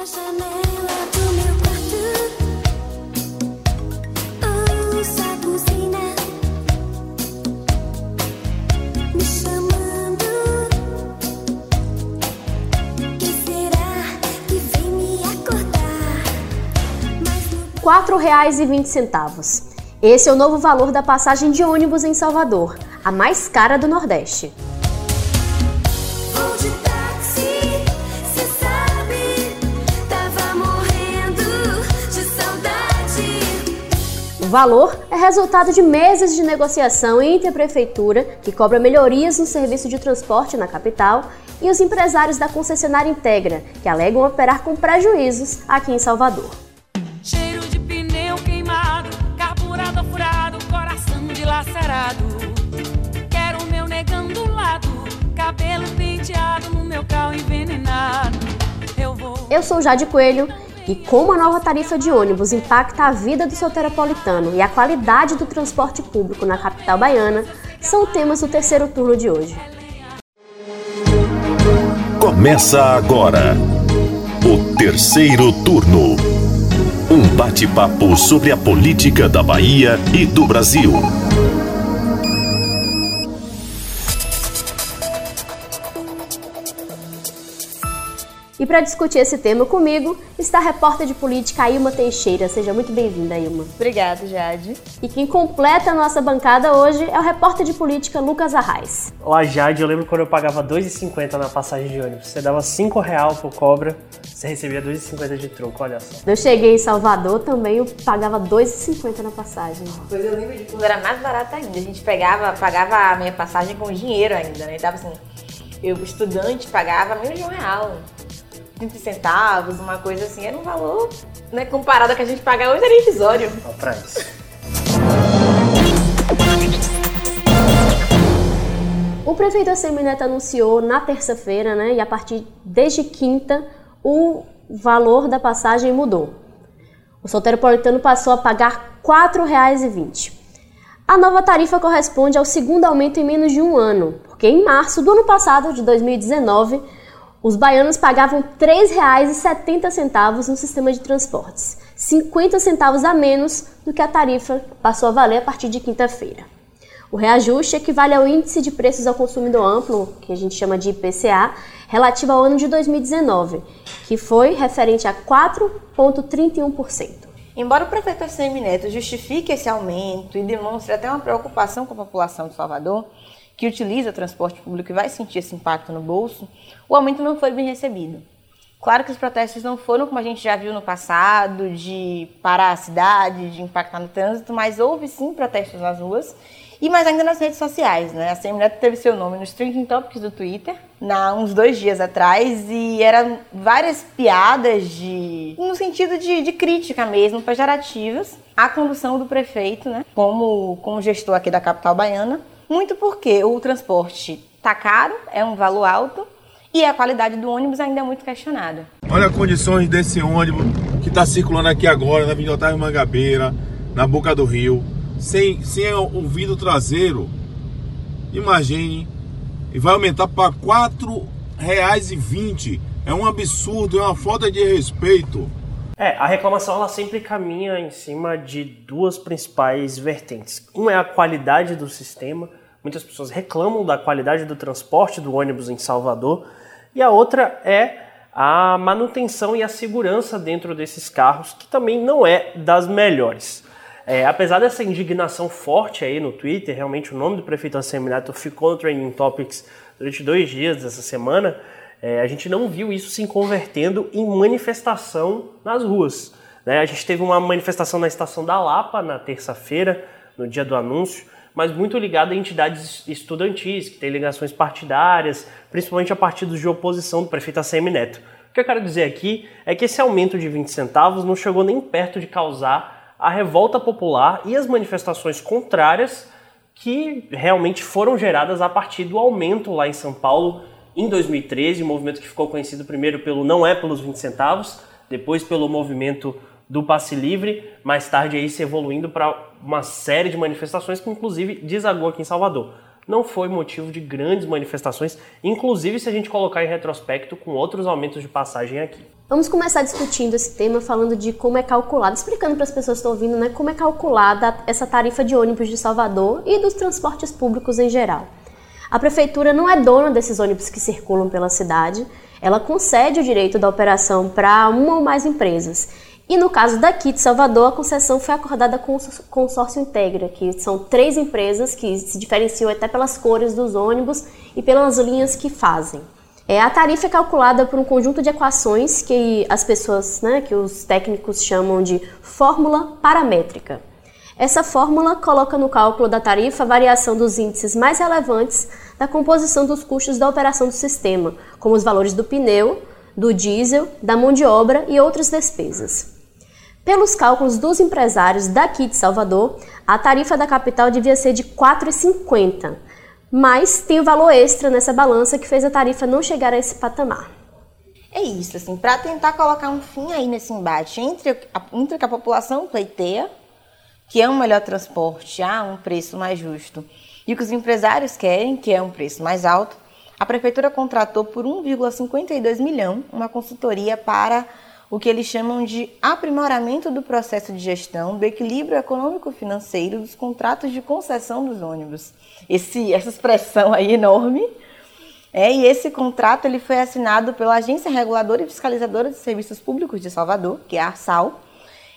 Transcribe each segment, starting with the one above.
R$ 4,20. Esse é o novo valor da passagem de ônibus em Salvador, a mais cara do Nordeste. Valor é resultado de meses de negociação entre a prefeitura, que cobra melhorias no serviço de transporte na capital, e os empresários da concessionária Integra, que alegam operar com prejuízos aqui em Salvador. dilacerado. Quero meu lado, cabelo penteado no meu carro envenenado. Eu vou. Eu sou Jade Coelho. E como a nova tarifa de ônibus impacta a vida do soteropolitano e a qualidade do transporte público na capital baiana, são temas do terceiro turno de hoje. Começa agora o terceiro turno. Um bate-papo sobre a política da Bahia e do Brasil. E para discutir esse tema comigo está a repórter de política Ilma Teixeira. Seja muito bem-vinda, Ilma. Obrigada, Jade. E quem completa a nossa bancada hoje é o repórter de política Lucas Arraes. Olá, Jade. Eu lembro quando eu pagava R$ 2,50 na passagem de ônibus. Você dava R$ real por cobra, você recebia R$ 2,50 de troco, olha só. Eu cheguei em Salvador também, eu pagava R$ 2,50 na passagem. Pois eu lembro de quando era mais barato ainda. A gente pegava, pagava a minha passagem com dinheiro ainda, né? Dava assim, eu, estudante, pagava menos de um real. 30 centavos, uma coisa assim, era um valor, né, comparado ao que a gente paga hoje, era irrisório. Só pra isso. O prefeito Assemineto anunciou na terça-feira, né, e a partir desde quinta, o valor da passagem mudou. O soteropolitano passou a pagar R$ 4,20. A nova tarifa corresponde ao segundo aumento em menos de um ano, porque em março do ano passado, de 2019, os baianos pagavam R$ 3,70 no sistema de transportes, 50 centavos a menos do que a tarifa passou a valer a partir de quinta-feira. O reajuste equivale ao índice de preços ao consumidor amplo, que a gente chama de IPCA, relativo ao ano de 2019, que foi referente a 4,31%. Embora o prefeito ACM Neto justifique esse aumento e demonstre até uma preocupação com a população de Salvador, que utiliza transporte público e vai sentir esse impacto no bolso, o aumento não foi bem recebido. Claro que os protestos não foram como a gente já viu no passado, de parar a cidade, de impactar no trânsito, mas houve sim protestos nas ruas e mais ainda nas redes sociais, né? A Semineto teve seu nome nos Trending Topics do Twitter, na, uns dois dias atrás, e eram várias piadas de. no sentido de, de crítica mesmo, pejorativas, à condução do prefeito, né? Como, como gestor aqui da capital baiana. Muito porque o transporte tá caro, é um valor alto, e a qualidade do ônibus ainda é muito questionada. Olha as condições desse ônibus que está circulando aqui agora na Avenida Otávio Mangabeira, na boca do rio, sem, sem o vidro traseiro. Imagine, e vai aumentar para R$ 4,20. É um absurdo, é uma falta de respeito. É, a reclamação ela sempre caminha em cima de duas principais vertentes. Uma é a qualidade do sistema Muitas pessoas reclamam da qualidade do transporte do ônibus em Salvador. E a outra é a manutenção e a segurança dentro desses carros, que também não é das melhores. É, apesar dessa indignação forte aí no Twitter, realmente o nome do prefeito Assemineto ficou no Trending Topics durante dois dias dessa semana, é, a gente não viu isso se convertendo em manifestação nas ruas. Né? A gente teve uma manifestação na estação da Lapa na terça-feira, no dia do anúncio, mas muito ligado a entidades estudantis, que têm ligações partidárias, principalmente a partidos de oposição do prefeito ACM Neto. O que eu quero dizer aqui é que esse aumento de 20 centavos não chegou nem perto de causar a revolta popular e as manifestações contrárias que realmente foram geradas a partir do aumento lá em São Paulo em 2013, um movimento que ficou conhecido primeiro pelo Não é pelos 20 centavos, depois pelo movimento do passe livre, mais tarde aí se evoluindo para uma série de manifestações que inclusive desagou aqui em Salvador. Não foi motivo de grandes manifestações, inclusive se a gente colocar em retrospecto com outros aumentos de passagem aqui. Vamos começar discutindo esse tema falando de como é calculada, explicando para as pessoas que estão ouvindo, né, como é calculada essa tarifa de ônibus de Salvador e dos transportes públicos em geral. A prefeitura não é dona desses ônibus que circulam pela cidade, ela concede o direito da operação para uma ou mais empresas. E no caso daqui de Salvador, a concessão foi acordada com o consórcio Integra, que são três empresas que se diferenciam até pelas cores dos ônibus e pelas linhas que fazem. É, a tarifa é calculada por um conjunto de equações que as pessoas, né, que os técnicos chamam de fórmula paramétrica. Essa fórmula coloca no cálculo da tarifa a variação dos índices mais relevantes da composição dos custos da operação do sistema, como os valores do pneu, do diesel, da mão de obra e outras despesas. Pelos cálculos dos empresários daqui de Salvador, a tarifa da capital devia ser de R$ 4,50 mas tem o valor extra nessa balança que fez a tarifa não chegar a esse patamar. É isso, assim, para tentar colocar um fim aí nesse embate entre, a, entre que a população pleiteia, que é um melhor transporte a um preço mais justo, e o que os empresários querem, que é um preço mais alto, a prefeitura contratou por 1,52 milhão uma consultoria para o que eles chamam de aprimoramento do processo de gestão do equilíbrio econômico-financeiro dos contratos de concessão dos ônibus. Esse, essa expressão aí enorme. É, e esse contrato ele foi assinado pela Agência Reguladora e Fiscalizadora de Serviços Públicos de Salvador, que é a ARSAL.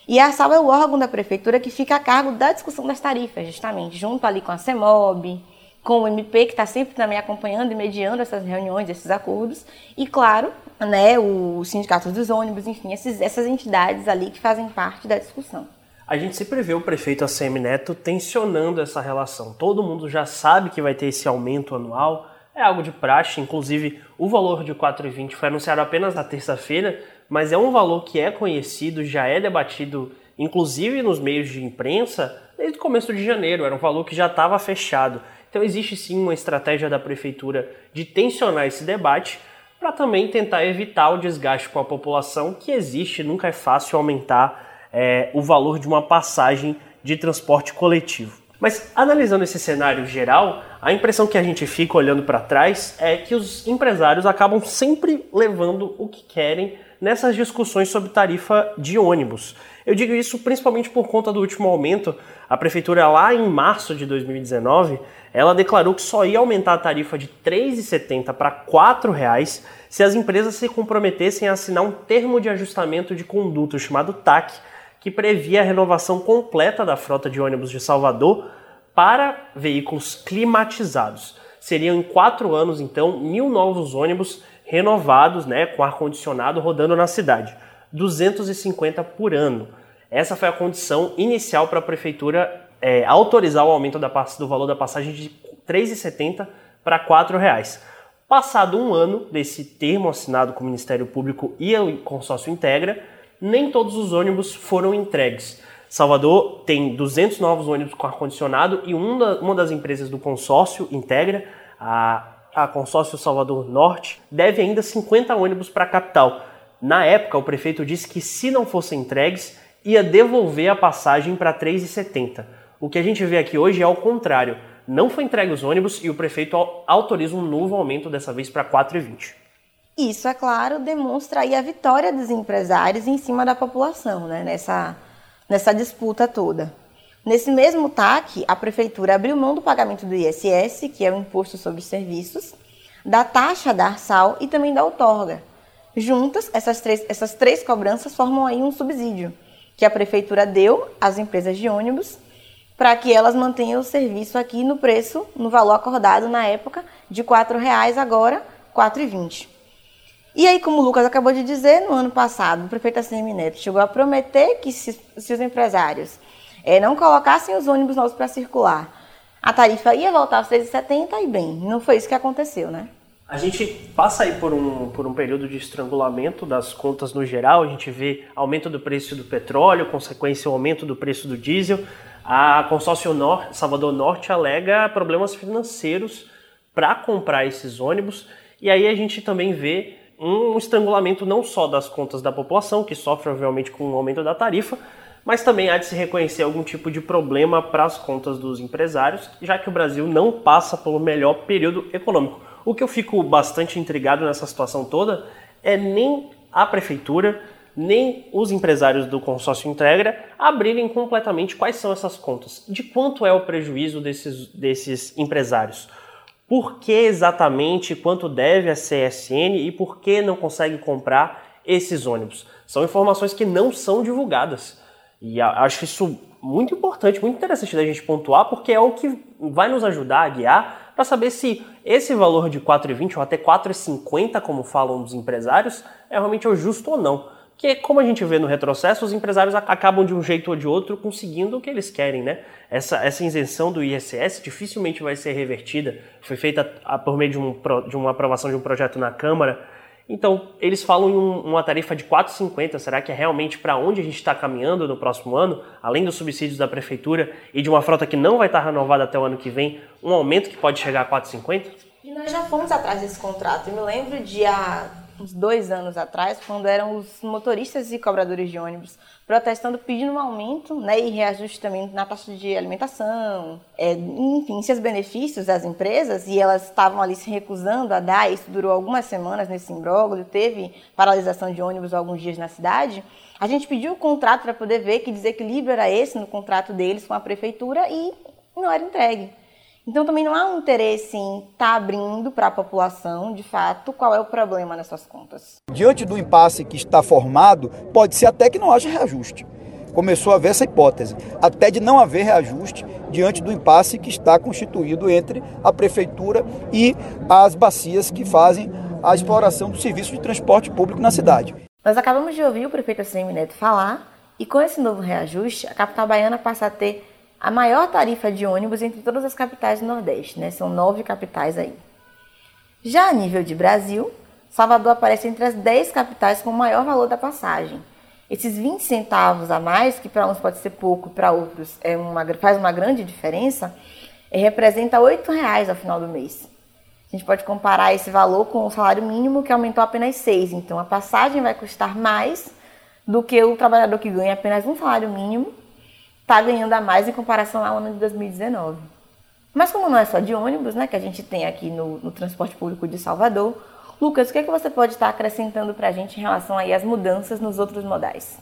E a ARSAL é o órgão da prefeitura que fica a cargo da discussão das tarifas, justamente, junto ali com a CEMOB, com o MP, que está sempre também acompanhando e mediando essas reuniões, esses acordos, e, claro, né, o Sindicato dos Ônibus, enfim, esses, essas entidades ali que fazem parte da discussão. A gente sempre vê o prefeito ACM Neto tensionando essa relação. Todo mundo já sabe que vai ter esse aumento anual, é algo de praxe, inclusive o valor de 4,20 foi anunciado apenas na terça-feira, mas é um valor que é conhecido, já é debatido, inclusive nos meios de imprensa, desde o começo de janeiro, era um valor que já estava fechado. Então existe sim uma estratégia da prefeitura de tensionar esse debate para também tentar evitar o desgaste com a população que existe. Nunca é fácil aumentar é, o valor de uma passagem de transporte coletivo. Mas analisando esse cenário geral, a impressão que a gente fica olhando para trás é que os empresários acabam sempre levando o que querem nessas discussões sobre tarifa de ônibus. Eu digo isso principalmente por conta do último aumento. A prefeitura lá em março de 2019, ela declarou que só ia aumentar a tarifa de R$ 3,70 para R$ 4,00 se as empresas se comprometessem a assinar um termo de ajustamento de conduta chamado TAC, que previa a renovação completa da frota de ônibus de Salvador para veículos climatizados. Seriam em quatro anos, então, mil novos ônibus renovados, né, com ar-condicionado rodando na cidade. 250 por ano. Essa foi a condição inicial para a prefeitura é, autorizar o aumento da, do valor da passagem de R$ 3,70 para R$ 4,00. Passado um ano desse termo assinado com o Ministério Público e o consórcio Integra, nem todos os ônibus foram entregues. Salvador tem 200 novos ônibus com ar-condicionado e uma das empresas do consórcio Integra, a a consórcio Salvador Norte deve ainda 50 ônibus para a capital. Na época, o prefeito disse que se não fossem entregues, ia devolver a passagem para 3,70. O que a gente vê aqui hoje é ao contrário. Não foi entregue os ônibus e o prefeito autoriza um novo aumento, dessa vez para 4,20. Isso, é claro, demonstra aí a vitória dos empresários em cima da população, né? nessa, nessa disputa toda. Nesse mesmo TAC, a Prefeitura abriu mão do pagamento do ISS, que é o Imposto sobre Serviços, da taxa da Arsal e também da outorga. Juntas, essas três, essas três cobranças formam aí um subsídio que a Prefeitura deu às empresas de ônibus para que elas mantenham o serviço aqui no preço, no valor acordado na época, de R$ 4,00, agora R$ 4,20. E aí, como o Lucas acabou de dizer, no ano passado, o prefeito ACM Neto chegou a prometer que se, se os empresários é, não colocassem os ônibus novos para circular, a tarifa ia voltar aos 3,70 e bem, não foi isso que aconteceu, né? A gente passa aí por um, por um período de estrangulamento das contas no geral, a gente vê aumento do preço do petróleo, consequência o aumento do preço do diesel. A consórcio Norte, Salvador Norte alega problemas financeiros para comprar esses ônibus, e aí a gente também vê um estrangulamento não só das contas da população, que sofre obviamente com o aumento da tarifa, mas também há de se reconhecer algum tipo de problema para as contas dos empresários, já que o Brasil não passa pelo melhor período econômico. O que eu fico bastante intrigado nessa situação toda é nem a prefeitura nem os empresários do consórcio Integra abrirem completamente quais são essas contas, de quanto é o prejuízo desses, desses empresários, por que exatamente quanto deve a CSN e por que não consegue comprar esses ônibus. São informações que não são divulgadas. E acho isso muito importante, muito interessante da gente pontuar, porque é o que vai nos ajudar a guiar para saber se esse valor de 4,20 ou até 4,50, como falam os empresários, é realmente o justo ou não. Porque, como a gente vê no retrocesso, os empresários acabam de um jeito ou de outro conseguindo o que eles querem, né? Essa, essa isenção do ISS dificilmente vai ser revertida. Foi feita por meio de, um, de uma aprovação de um projeto na Câmara então, eles falam em um, uma tarifa de 4,50. Será que é realmente para onde a gente está caminhando no próximo ano, além dos subsídios da prefeitura e de uma frota que não vai estar tá renovada até o ano que vem, um aumento que pode chegar a 4,50? E nós já fomos atrás desse contrato. Eu me lembro de há uns dois anos atrás, quando eram os motoristas e cobradores de ônibus protestando, pedindo um aumento né, e reajuste também na taxa de alimentação, é, enfim, seus benefícios às empresas, e elas estavam ali se recusando a dar, isso durou algumas semanas nesse imbróglio, teve paralisação de ônibus alguns dias na cidade, a gente pediu o contrato para poder ver que desequilíbrio era esse no contrato deles com a prefeitura e não era entregue. Então também não há um interesse em estar tá abrindo para a população, de fato, qual é o problema nessas contas. Diante do impasse que está formado, pode ser até que não haja reajuste. Começou a haver essa hipótese, até de não haver reajuste diante do impasse que está constituído entre a prefeitura e as bacias que fazem a exploração do serviço de transporte público na cidade. Nós acabamos de ouvir o prefeito Assemi Neto falar e com esse novo reajuste, a capital baiana passa a ter a maior tarifa de ônibus entre todas as capitais do Nordeste, né? São nove capitais aí. Já a nível de Brasil, Salvador aparece entre as dez capitais com o maior valor da passagem. Esses 20 centavos a mais, que para uns pode ser pouco, para outros é uma, faz uma grande diferença, é, representa R$ reais ao final do mês. A gente pode comparar esse valor com o salário mínimo, que aumentou apenas 6. Então, a passagem vai custar mais do que o trabalhador que ganha apenas um salário mínimo está ganhando a mais em comparação ao ano de 2019. Mas como não é só de ônibus, né, que a gente tem aqui no, no transporte público de Salvador, Lucas, o que, é que você pode estar acrescentando para a gente em relação aí às mudanças nos outros modais?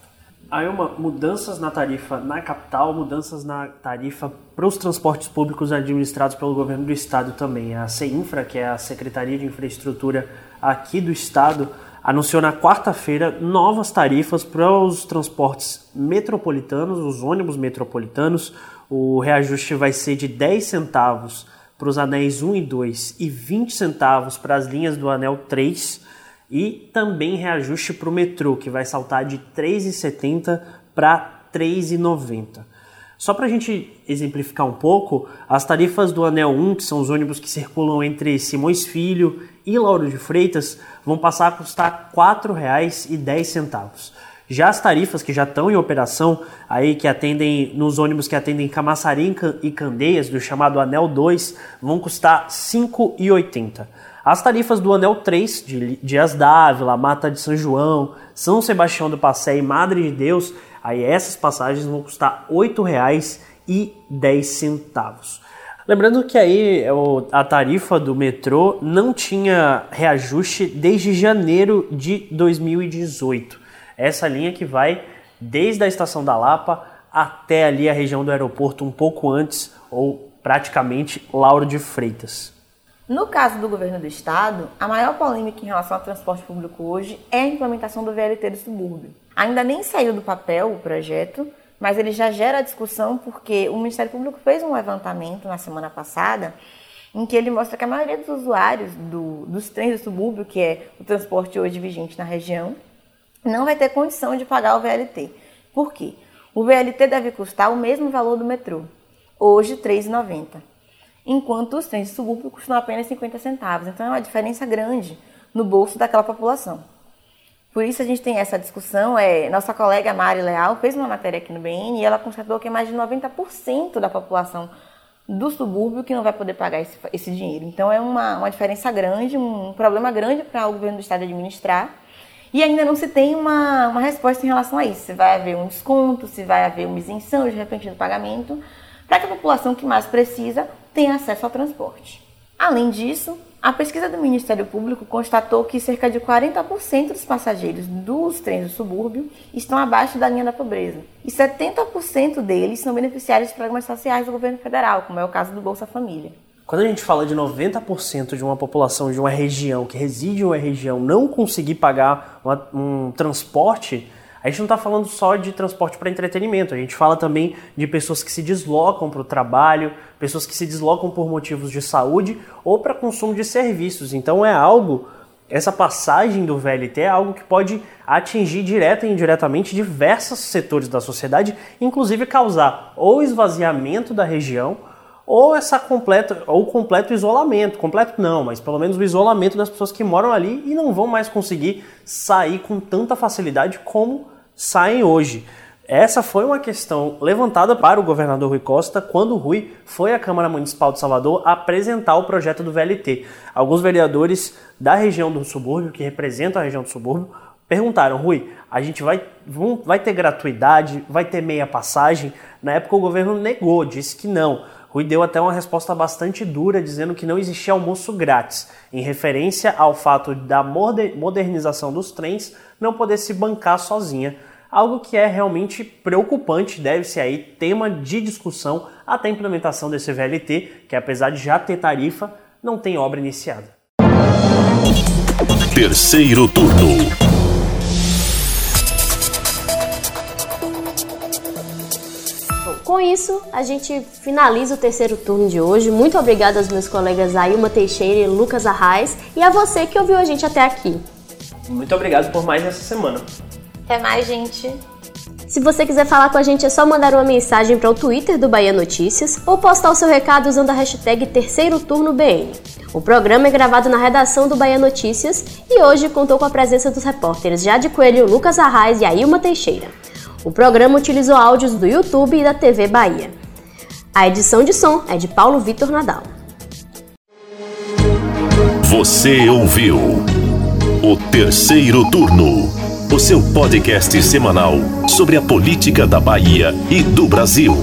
Aí uma mudanças na tarifa na capital, mudanças na tarifa para os transportes públicos administrados pelo governo do estado também. A CEINFRA, que é a Secretaria de Infraestrutura aqui do estado, anunciou na quarta-feira novas tarifas para os transportes metropolitanos, os ônibus metropolitanos. O reajuste vai ser de 10 centavos para os anéis 1 e 2 e 20 centavos para as linhas do anel 3 e também reajuste para o metrô, que vai saltar de 3,70 para 3,90. Só para a gente exemplificar um pouco, as tarifas do Anel 1, que são os ônibus que circulam entre Simões Filho e Lauro de Freitas, vão passar a custar R$ 4,10. Já as tarifas que já estão em operação, aí que atendem nos ônibus que atendem Camaçari e Candeias, do chamado Anel 2, vão custar R$ 5,80. As tarifas do Anel 3, de Dias d'Ávila, Mata de São João, São Sebastião do Passé e Madre de Deus, Aí essas passagens vão custar R$ 8,10. Lembrando que aí a tarifa do metrô não tinha reajuste desde janeiro de 2018. Essa linha que vai desde a estação da Lapa até ali a região do aeroporto um pouco antes ou praticamente Lauro de Freitas. No caso do governo do estado, a maior polêmica em relação ao transporte público hoje é a implementação do VLT do subúrbio. Ainda nem saiu do papel o projeto, mas ele já gera discussão porque o Ministério Público fez um levantamento na semana passada em que ele mostra que a maioria dos usuários do, dos trens do subúrbio, que é o transporte hoje vigente na região, não vai ter condição de pagar o VLT. Por quê? O VLT deve custar o mesmo valor do metrô, hoje R$ 3,90, enquanto os trens de subúrbio custam apenas 50 centavos. Então é uma diferença grande no bolso daquela população. Por isso a gente tem essa discussão. É, nossa colega Mari Leal fez uma matéria aqui no BN e ela constatou que é mais de 90% da população do subúrbio que não vai poder pagar esse, esse dinheiro. Então é uma, uma diferença grande, um problema grande para o governo do estado administrar. E ainda não se tem uma, uma resposta em relação a isso. Se vai haver um desconto, se vai haver uma isenção de repente do pagamento, para que a população que mais precisa tenha acesso ao transporte. Além disso, A pesquisa do Ministério Público constatou que cerca de 40% dos passageiros dos trens do subúrbio estão abaixo da linha da pobreza. E 70% deles são beneficiários de programas sociais do governo federal, como é o caso do Bolsa Família. Quando a gente fala de 90% de uma população de uma região que reside em uma região não conseguir pagar uma, um transporte, a gente não está falando só de transporte para entretenimento, a gente fala também de pessoas que se deslocam para o trabalho, pessoas que se deslocam por motivos de saúde ou para consumo de serviços. Então é algo, essa passagem do VLT é algo que pode atingir direta e indiretamente diversos setores da sociedade, inclusive causar ou esvaziamento da região ou essa completa ou completo isolamento, completo não, mas pelo menos o isolamento das pessoas que moram ali e não vão mais conseguir sair com tanta facilidade como saem hoje. Essa foi uma questão levantada para o governador Rui Costa quando Rui foi à Câmara Municipal de Salvador apresentar o projeto do VLT. Alguns vereadores da região do subúrbio, que representam a região do subúrbio, perguntaram: Rui, a gente vai, vai ter gratuidade, vai ter meia passagem? Na época o governo negou, disse que não. Rui deu até uma resposta bastante dura, dizendo que não existia almoço grátis, em referência ao fato da modernização dos trens não poder se bancar sozinha algo que é realmente preocupante, deve ser aí tema de discussão até a implementação desse VLT, que apesar de já ter tarifa, não tem obra iniciada. Terceiro turno. Com isso, a gente finaliza o terceiro turno de hoje. Muito obrigada aos meus colegas Ailma Teixeira e Lucas Arraes e a você que ouviu a gente até aqui. Muito obrigado por mais essa semana. Até mais, gente. Se você quiser falar com a gente, é só mandar uma mensagem para o Twitter do Bahia Notícias ou postar o seu recado usando a hashtag Terceiro Turno BN. O programa é gravado na redação do Bahia Notícias e hoje contou com a presença dos repórteres Jade Coelho, Lucas Arraes e Ailma Teixeira. O programa utilizou áudios do YouTube e da TV Bahia. A edição de som é de Paulo Vitor Nadal. Você ouviu o Terceiro Turno o seu podcast semanal sobre a política da Bahia e do Brasil.